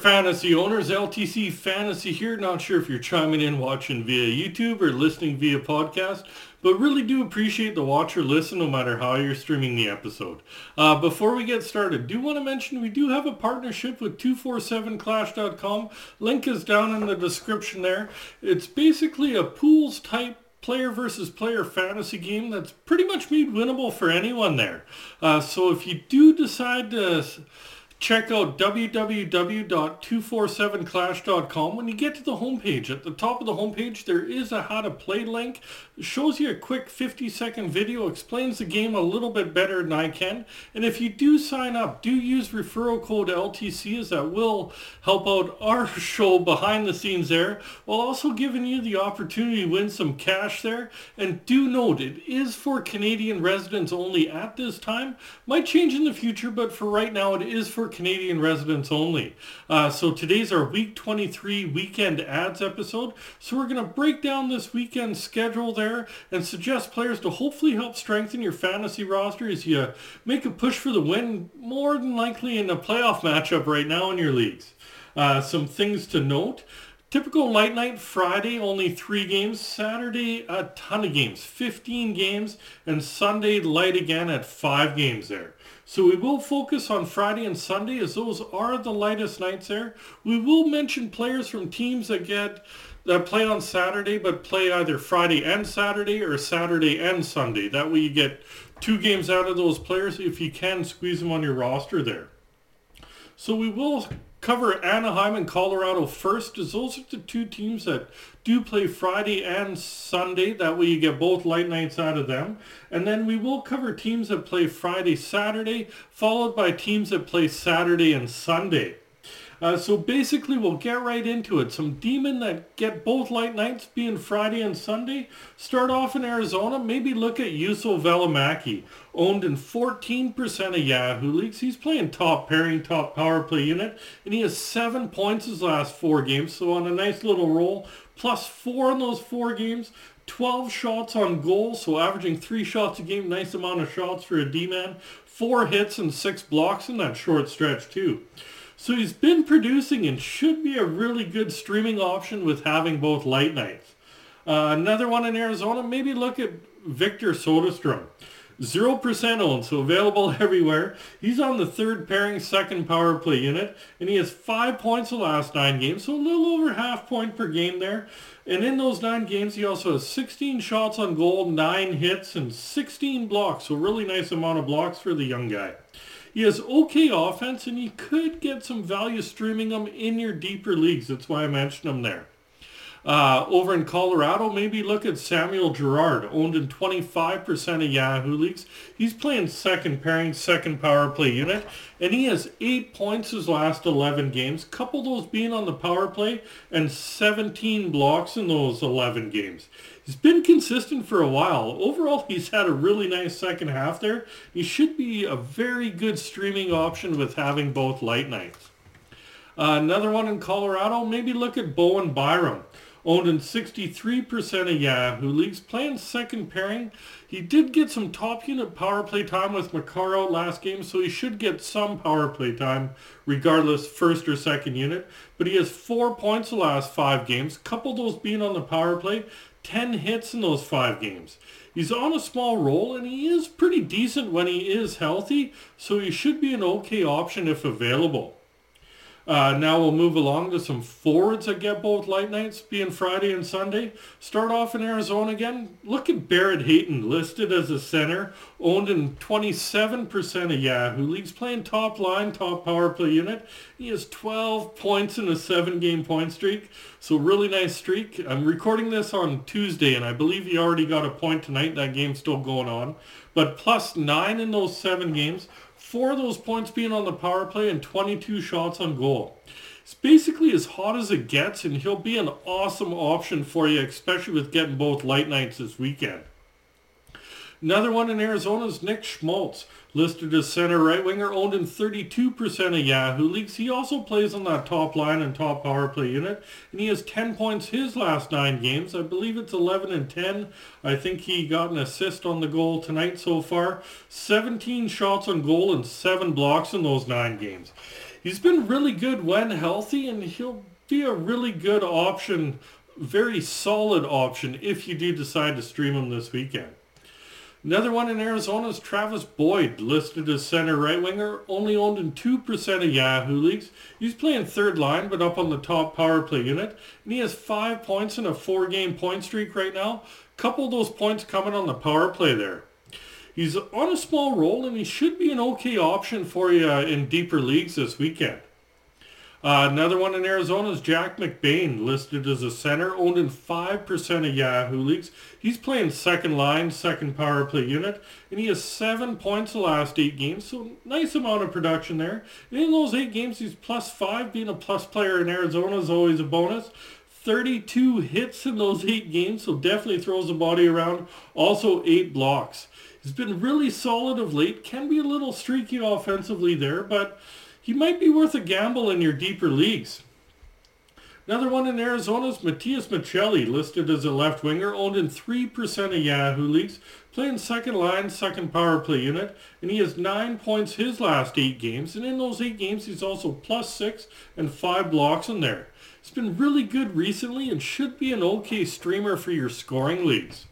fantasy owners, LTC Fantasy here. Not sure if you're chiming in watching via YouTube or listening via podcast, but really do appreciate the watch or listen no matter how you're streaming the episode. Uh, before we get started, do want to mention we do have a partnership with 247clash.com. Link is down in the description there. It's basically a pools type player versus player fantasy game that's pretty much made winnable for anyone there. Uh, so if you do decide to check out www.247clash.com. When you get to the homepage, at the top of the homepage, there is a how to play link. It shows you a quick 50 second video, explains the game a little bit better than I can. And if you do sign up, do use referral code LTC as that will help out our show behind the scenes there, while also giving you the opportunity to win some cash there. And do note, it is for Canadian residents only at this time. Might change in the future, but for right now, it is for Canadian residents only. Uh, so today's our week 23 weekend adds episode. So we're going to break down this weekend schedule there and suggest players to hopefully help strengthen your fantasy roster as you make a push for the win more than likely in a playoff matchup right now in your leagues. Uh, some things to note. Typical light night Friday, only three games. Saturday, a ton of games, 15 games. And Sunday, light again at five games there. So we will focus on Friday and Sunday as those are the lightest nights there. We will mention players from teams that get that play on Saturday but play either Friday and Saturday or Saturday and Sunday. That way you get two games out of those players if you can squeeze them on your roster there. So we will cover Anaheim and Colorado first as those are the two teams that do play Friday and Sunday. That way you get both light nights out of them. And then we will cover teams that play Friday, Saturday, followed by teams that play Saturday and Sunday. Uh, so basically, we'll get right into it. Some D-men that get both light nights being Friday and Sunday. Start off in Arizona. Maybe look at Juuso Valimaki. Owned in 14% of Yahoo leagues. He's playing top pairing, top power play unit. And he has seven points his last four games. So on a nice little roll. Plus four in those four games. 12 shots on goal, so averaging three shots a game. Nice amount of shots for a D-man. Four hits and six blocks in that short stretch too. So he's been producing and should be a really good streaming option with having both light nights. Uh, another one in Arizona, maybe look at Victor Soderstrom. 0% owned, so available everywhere. He's on the third pairing second power play unit, and he has five points the last nine games, so a little over half point per game there. And in those nine games, he also has 16 shots on goal, nine hits, and 16 blocks, so really nice amount of blocks for the young guy. He has okay offense, and he could get some value streaming him in your deeper leagues. That's why I mentioned him there. Uh, over in Colorado, maybe look at Samuel Girard, owned in 25% of Yahoo leagues. He's playing second pairing, second power play unit, and he has eight points his last 11 games, couple those being on the power play, and 17 blocks in those 11 games. He's been consistent for a while. Overall, he's had a really nice second half there. He should be a very good streaming option with having both light nights. Uh, another one in Colorado, maybe look at Bowen Byram owned in 63% of Yahoo leagues, playing second pairing. He did get some top unit power play time with Makar out last game, so he should get some power play time regardless first or second unit. But he has four points the last five games, couple those being on the power play, 10 hits in those five games. He's on a small roll and he is pretty decent when he is healthy, so he should be an okay option if available. Uh, now we'll move along to some forwards that get both light nights, being Friday and Sunday. Start off in Arizona again. Look at Barrett Hayton, listed as a center, owned in 27% of Yahoo leagues, playing top line, top power play unit. He has 12 points in a seven-game point streak, so really nice streak. I'm recording this on Tuesday, and I believe he already got a point tonight. That game's still going on. But plus nine in those seven games, four of those points being on the power play and 22 shots on goal. It's basically as hot as it gets, and he'll be an awesome option for you, especially with getting both light nights this weekend. Another one in Arizona is Nick Schmaltz, listed as center right winger, owned in 32% of Yahoo leagues. He also plays on that top line and top power play unit, and he has 10 points his last nine games. I believe it's 11 and 10. I think he got an assist on the goal tonight so far. 17 shots on goal and seven blocks in those nine games. He's been really good when healthy, and he'll be a really good option, very solid option if you do decide to stream him this weekend. Another one in Arizona is Travis Boyd, listed as center right winger, only owned in 2% of Yahoo leagues. He's playing third line, but up on the top power play unit. And he has five points in a four-game point streak right now. Couple of those points coming on the power play there. He's on a small roll, and he should be an okay option for you uh, in deeper leagues this weekend. Uh, another one in Arizona is Jack McBain, listed as a center, owned in 5% of Yahoo leagues. He's playing second line, second power play unit, and he has seven points the last eight games, so nice amount of production there. And in those eight games, he's plus five. Being a plus player in Arizona is always a bonus. 32 hits in those eight games, so definitely throws the body around. Also eight blocks. He's been really solid of late. Can be a little streaky offensively there, but he might be worth a gamble in your deeper leagues. Another one in Arizona is Matias Maccelli, listed as a left winger, owned in 3% of Yahoo leagues, playing second line, second power play unit, and he has nine points his last eight games, and in those eight games he's also plus six and five blocks in there. It's been really good recently and should be an okay streamer for your scoring leagues.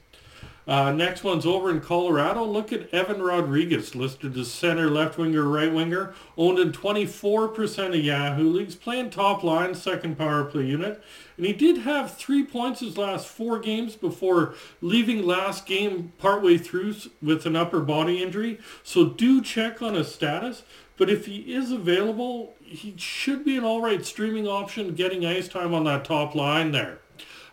Uh, next one's over in Colorado. Look at Evan Rodrigues, listed as center, left winger, right winger, owned in 24% of Yahoo leagues, playing top line, second power play unit. And he did have three points his last four games before leaving last game partway through with an upper body injury. So do check on his status. But if he is available, he should be an all right streaming option, getting ice time on that top line there.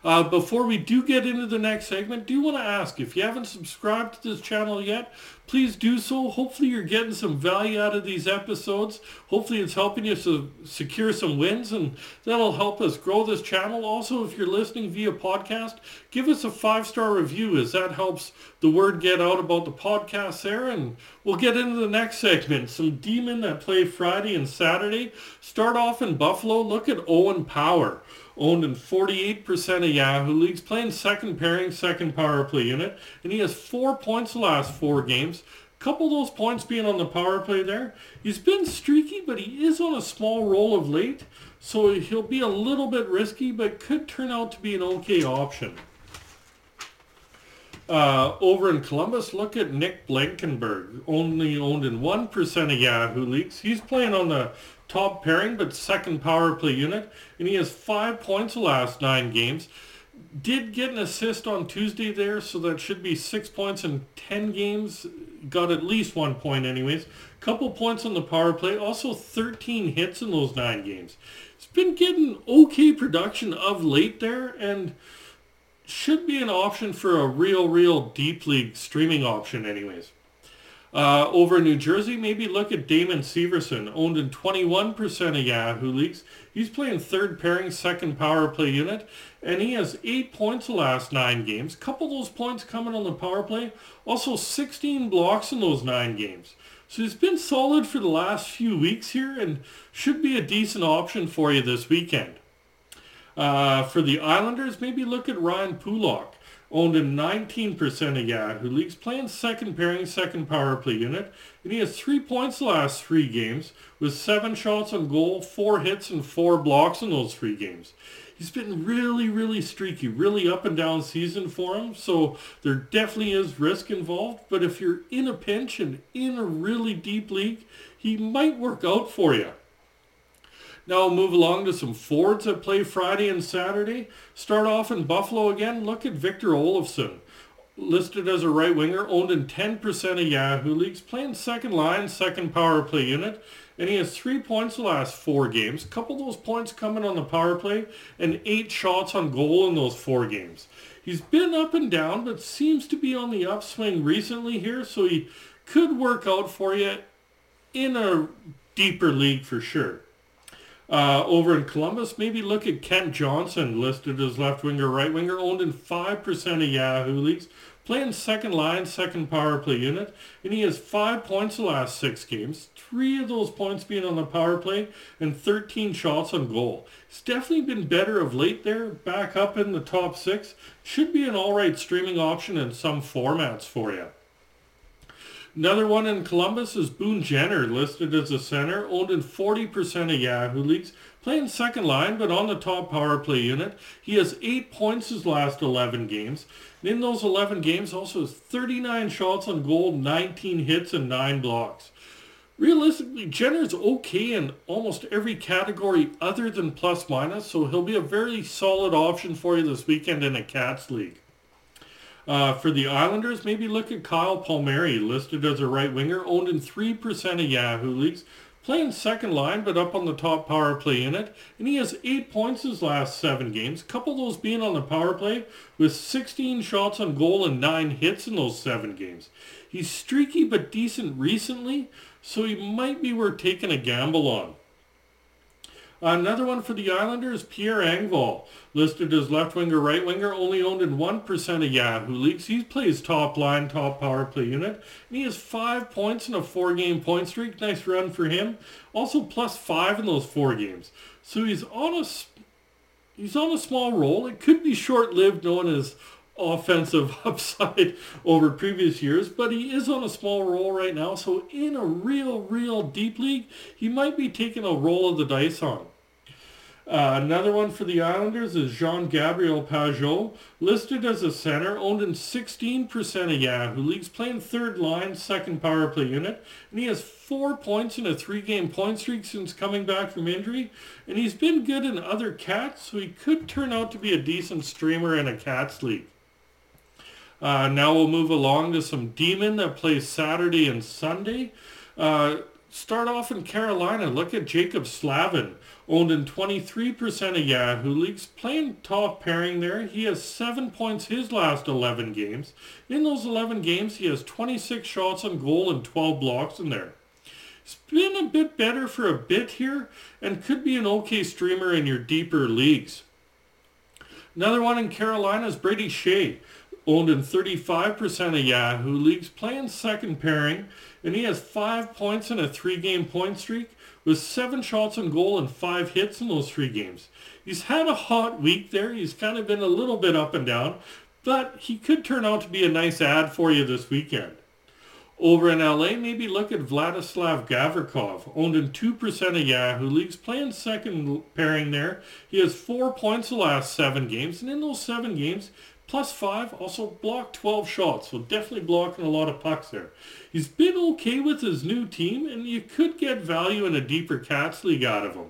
Uh, before we do get into the next segment, do you want to ask if you haven't subscribed to this channel yet, please do so. Hopefully you're getting some value out of these episodes. Hopefully it's helping you to secure some wins and that'll help us grow this channel. Also, if you're listening via podcast, give us a five-star review as that helps the word get out about the podcast there. And we'll get into the next segment. Some D-men that play Friday and Saturday. Start off in Buffalo. Look at Owen Power owned in 48% of Yahoo leagues, playing second pairing, second power play unit, and he has four points the last four games. Couple of those points being on the power play there. He's been streaky, but he is on a small roll of late, so he'll be a little bit risky, but could turn out to be an okay option. Uh, over in Columbus, look at Nick Blankenburg, only owned in 1% of Yahoo leagues. He's playing on the top pairing, but second power play unit, and he has five points the last nine games. Did get an assist on Tuesday there, so that should be six points in 10 games. Got at least one point anyways. Couple points on the power play, also 13 hits in those nine games. He's been getting okay production of late there, and should be an option for a real, real deep league streaming option anyways. Uh, over in New Jersey, maybe look at Damon Severson, owned in 21% of Yahoo leagues. He's playing third pairing, second power play unit, and he has eight points the last nine games. Couple those points coming on the power play. Also 16 blocks in those nine games. So he's been solid for the last few weeks here and should be a decent option for you this weekend. Uh, for the Islanders, maybe look at Ryan Pulock owned in 19% of Yahoo leagues, playing second pairing, second power play unit, and he has three points the last three games, with seven shots on goal, four hits, and four blocks in those three games. He's been really, really streaky, really up and down season for him, so there definitely is risk involved, but if you're in a pinch and in a really deep league, he might work out for you. Now move along to some Fords that play Friday and Saturday. Start off in Buffalo again. Look at Victor Olofsson. Listed as a right winger, owned in 10% of Yahoo leagues, playing second line, second power play unit, and he has three points the last four games. A couple of those points coming on the power play, and eight shots on goal in those four games. He's been up and down, but seems to be on the upswing recently here, so he could work out for you in a deeper league for sure. Uh, over in Columbus, maybe look at Kent Johnson, listed as left winger, right winger, owned in 5% of Yahoo leagues, playing second line, second power play unit, and he has five points the last six games, three of those points being on the power play, and 13 shots on goal. He's definitely been better of late there, back up in the top six. Should be an all right streaming option in some formats for you. Another one in Columbus is Boone Jenner, listed as a center, owned in 40% of Yahoo leagues, playing second line, but on the top power play unit. He has eight points his last 11 games. And in those 11 games, also has 39 shots on goal, 19 hits, and 9 blocks. Realistically, Jenner's okay in almost every category other than plus minus, so he'll be a very solid option for you this weekend in a Cats League. Uh, for the Islanders, maybe look at Kyle Palmieri, listed as a right winger, owned in 3% of Yahoo leagues, playing second line, but up on the top power play unit. And he has eight points his last seven games, couple those being on the power play, with 16 shots on goal and nine hits in those seven games. He's streaky but decent recently, so he might be worth taking a gamble on. Another one for the Islanders, Pierre Engvall, listed as left winger, right winger, only owned in 1% of Yahoo leagues. He plays top line, top power play unit, and he has five points in a four-game point streak. Nice run for him. Also plus five in those four games. So he's on a he's on a small roll. It could be short-lived, known his offensive upside over previous years, but he is on a small roll right now. So in a real, real deep league, he might be taking a roll of the dice on. Uh, another one for the Islanders is Jean-Gabriel Pageau, listed as a center, owned in 16% of Yahoo leagues, playing third line, second power play unit, and he has four points in a three-game point streak since coming back from injury, and he's been good in other Cats, so he could turn out to be a decent streamer in a Cats league. Uh, now we'll move along to some D-men that plays Saturday and Sunday. Uh, start off in Carolina. Look at Jaccob Slavin, owned in 23% of Yahoo leagues, playing top pairing there. He has seven points his last 11 games. In those 11 games, he has 26 shots on goal and 12 blocks in there. He's been a bit better for a bit here and could be an okay streamer in your deeper leagues. Another one in Carolina is Brady Skjei owned in 35% of Yahoo leagues, playing second pairing, and he has five points in a three-game point streak with seven shots on goal and five hits in those three games. He's had a hot week there. He's kind of been a little bit up and down, but he could turn out to be a nice add for you this weekend. Over in LA, maybe look at Vladislav Gavrikov, owned in 2% of Yahoo leagues, playing second pairing there. He has four points the last seven games, and in those seven games, Plus five, also blocked 12 shots, so definitely blocking a lot of pucks there. He's been okay with his new team, and you could get value in a deeper Cats League out of him.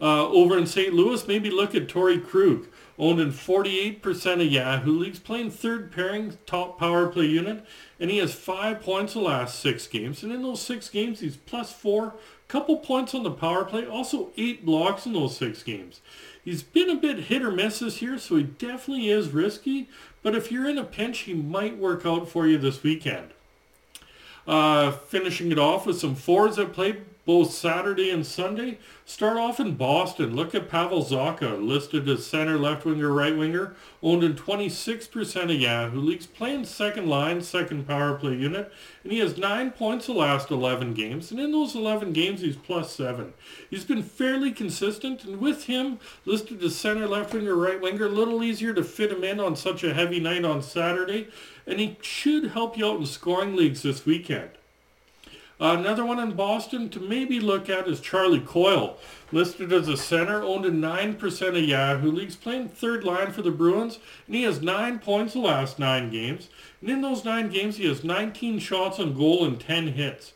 Uh, over in St. Louis, maybe look at Torey Krug, owned in 48% of Yahoo leagues, playing third pairing top power play unit, and he has five points the last six games. And in those six games, he's plus four, couple points on the power play, also eight blocks in those six games. He's been a bit hit or miss this year, so he definitely is risky. But if you're in a pinch, he might work out for you this weekend. Uh, finishing it off with some fours that played both Saturday and Sunday. Start off in Boston. Look at Pavel Zacha, listed as center, left winger, right winger, owned in 26% of Yahoo leagues, playing second line, second power play unit, and he has nine points the last 11 games, and in those 11 games he's plus seven. He's been fairly consistent, and with him listed as center, left winger, right winger, a little easier to fit him in on such a heavy night on Saturday, and he should help you out in scoring leagues this weekend. Another one in Boston to maybe look at is Charlie Coyle, listed as a center, owned in 9% of Yahoo leagues, playing third line for the Bruins, and he has nine points the last nine games. And in those nine games, he has 19 shots on goal and 10 hits.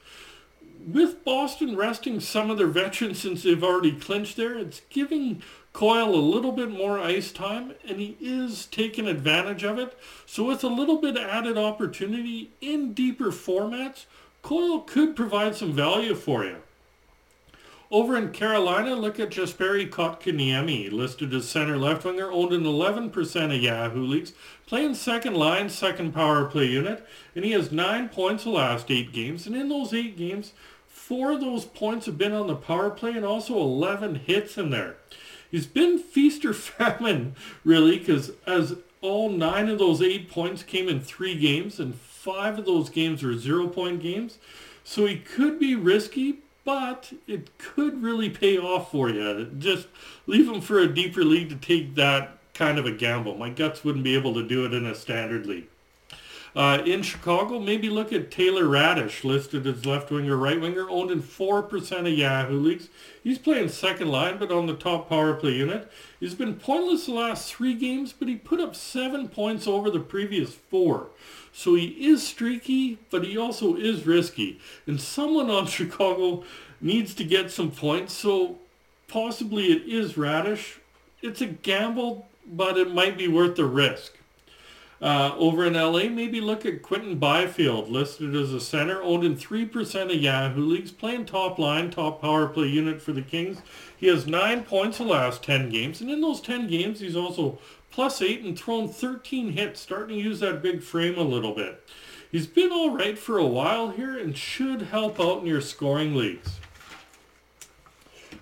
With Boston resting some of their veterans since they've already clinched there, it's giving Coyle a little bit more ice time, and he is taking advantage of it. So with a little bit added opportunity in deeper formats, Coyle could provide some value for you. Over in Carolina, look at Jesperi Kotkaniemi, listed as center left winger, owned in 11% of Yahoo leagues, playing second line, second power play unit, and he has nine points the last eight games. And in those eight games, four of those points have been on the power play and also 11 hits in there. He's been feast or famine, really, because as all nine of those eight points came in three games, and five of those games were zero point games. So he could be risky, but it could really pay off for you. Just leave him for a deeper league to take that kind of a gamble. My guts wouldn't be able to do it in a standard league. Uh, in Chicago, maybe look at Taylor Raddysh, listed as left winger, right winger, owned in 4% of Yahoo leagues. He's playing second line, but on the top power play unit. He's been pointless the last three games, but he put up seven points over the previous four. So he is streaky, but he also is risky. And someone on Chicago needs to get some points, so possibly it is Raddysh. It's a gamble, but it might be worth the risk. Uh, over in LA, maybe look at Quinton Byfield, listed as a center, owned in 3% of Yahoo leagues, playing top line, top power play unit for the Kings. He has nine points the last 10 games, and in those 10 games, he's also plus eight and thrown 13 hits, starting to use that big frame a little bit. He's been all right for a while here and should help out in your scoring leagues.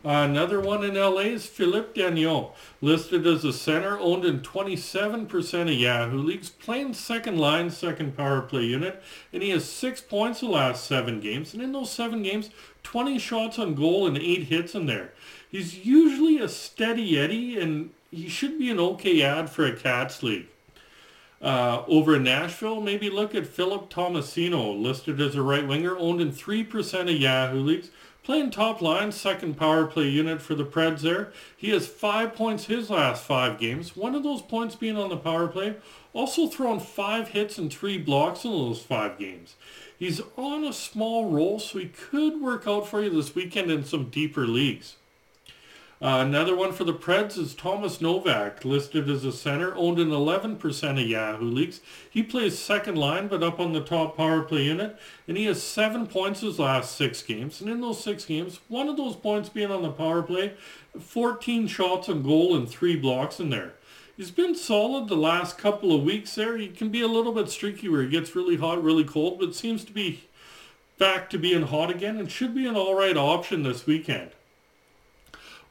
Another one in LA is Philippe Danault, listed as a center, owned in 27% of Yahoo leagues, playing second line, second power play unit, and he has six points the last seven games, and in those seven games, 20 shots on goal and eight hits in there. He's usually a steady Eddie, and he should be an okay add for a Cats league. Uh, over in Nashville, maybe look at Philip Tomasino, listed as a right winger, owned in 3% of Yahoo leagues, Playing top line, second power play unit for the Preds there. He has five points his last five games. One of those points being on the power play. Also thrown five hits and three blocks in those five games. He's on a small roll, so he could work out for you this weekend in some deeper leagues. Uh, another one for the Preds is Thomas Novak, listed as a center, owned in 11% of Yahoo leagues. He plays second line, but up on the top power play unit, and he has seven points his last six games. And in those six games, one of those points being on the power play, 14 shots on goal and three blocks in there. He's been solid the last couple of weeks there. He can be a little bit streaky where he gets really hot, really cold, but seems to be back to being hot again and should be an all right option this weekend.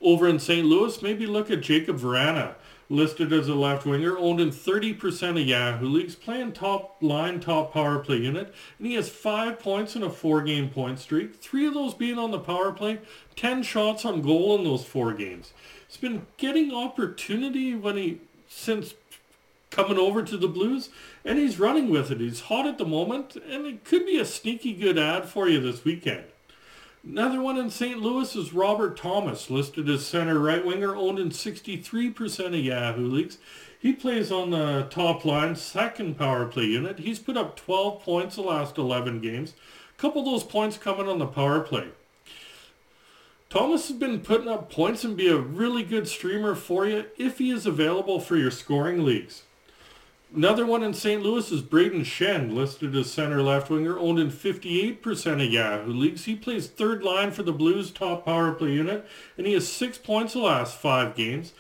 Over in St. Louis, maybe look at Jakub Vrana, listed as a left winger, owned in 30% of Yahoo leagues, playing top line, top power play unit, and he has five points in a four-game point streak, three of those being on the power play, 10 shots on goal in those four games. He's been getting opportunity when he, since coming over to the Blues, and he's running with it. He's hot at the moment, and it could be a sneaky good add for you this weekend. Another one in St. Louis is Robert Thomas, listed as center right winger, owned in 63% of Yahoo leagues. He plays on the top line, second power play unit. He's put up 12 points the last 11 games. A couple of those points coming on the power play. Thomas has been putting up points and be a really good streamer for you if he is available for your scoring leagues. Another one in St. Louis is Braden Schenn, listed as center left winger, owned in 58% of Yahoo leagues. He plays third line for the Blues top power play unit, and he has six points the last five games.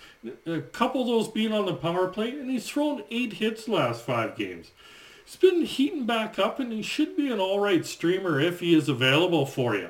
A couple of those being on the power play, and he's thrown eight hits the last five games. He's been heating back up, and he should be an all right streamer if he is available for you.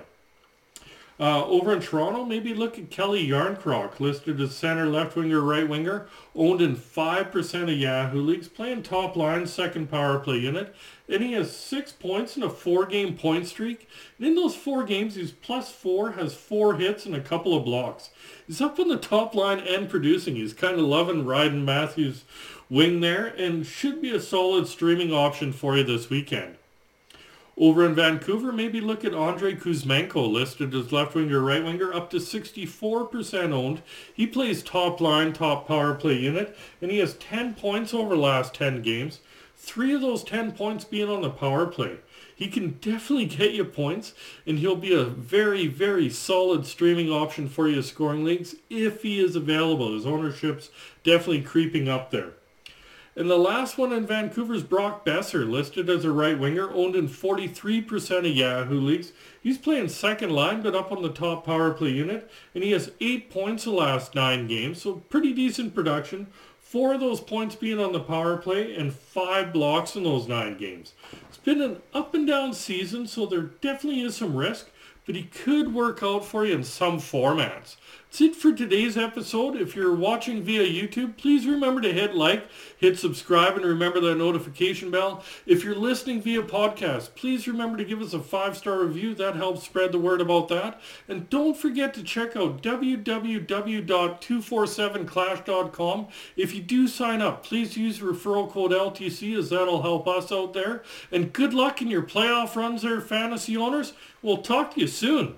Uh, over in Toronto, maybe look at Calle Jarnkrok, listed as center, left winger, right winger, owned in 5% of Yahoo leagues, playing top line, second power play unit, and he has six points in a four-game point streak. And in those four games, he's plus four, has four hits and a couple of blocks. He's up on the top line and producing. He's kind of loving riding Matthews' wing there, and should be a solid streaming option for you this weekend. Over in Vancouver, maybe look at Andrei Kuzmenko, listed as left winger, right winger, up to 64% owned. He plays top line, top power play unit, and he has 10 points over last 10 games. Three of those 10 points being on the power play. He can definitely get you points, and he'll be a very, very solid streaming option for you scoring leagues if he is available. His ownership's definitely creeping up there. And the last one in Vancouver is Brock Boeser, listed as a right winger, owned in 43% of Yahoo leagues. He's playing second line, but up on the top power play unit, and he has eight points the last nine games, so pretty decent production. Four of those points being on the power play, and five blocks in those nine games. It's been an up and down season, so there definitely is some risk, but he could work out for you in some formats. That's it for today's episode. If you're watching via YouTube, please remember to hit like, hit subscribe, and remember that notification bell. If you're listening via podcast, please remember to give us a five-star review. That helps spread the word about that. And don't forget to check out www.247clash.com. If you do sign up, please use referral code LTC as that'll help us out there. And good luck in your playoff runs there, fantasy owners. We'll talk to you soon.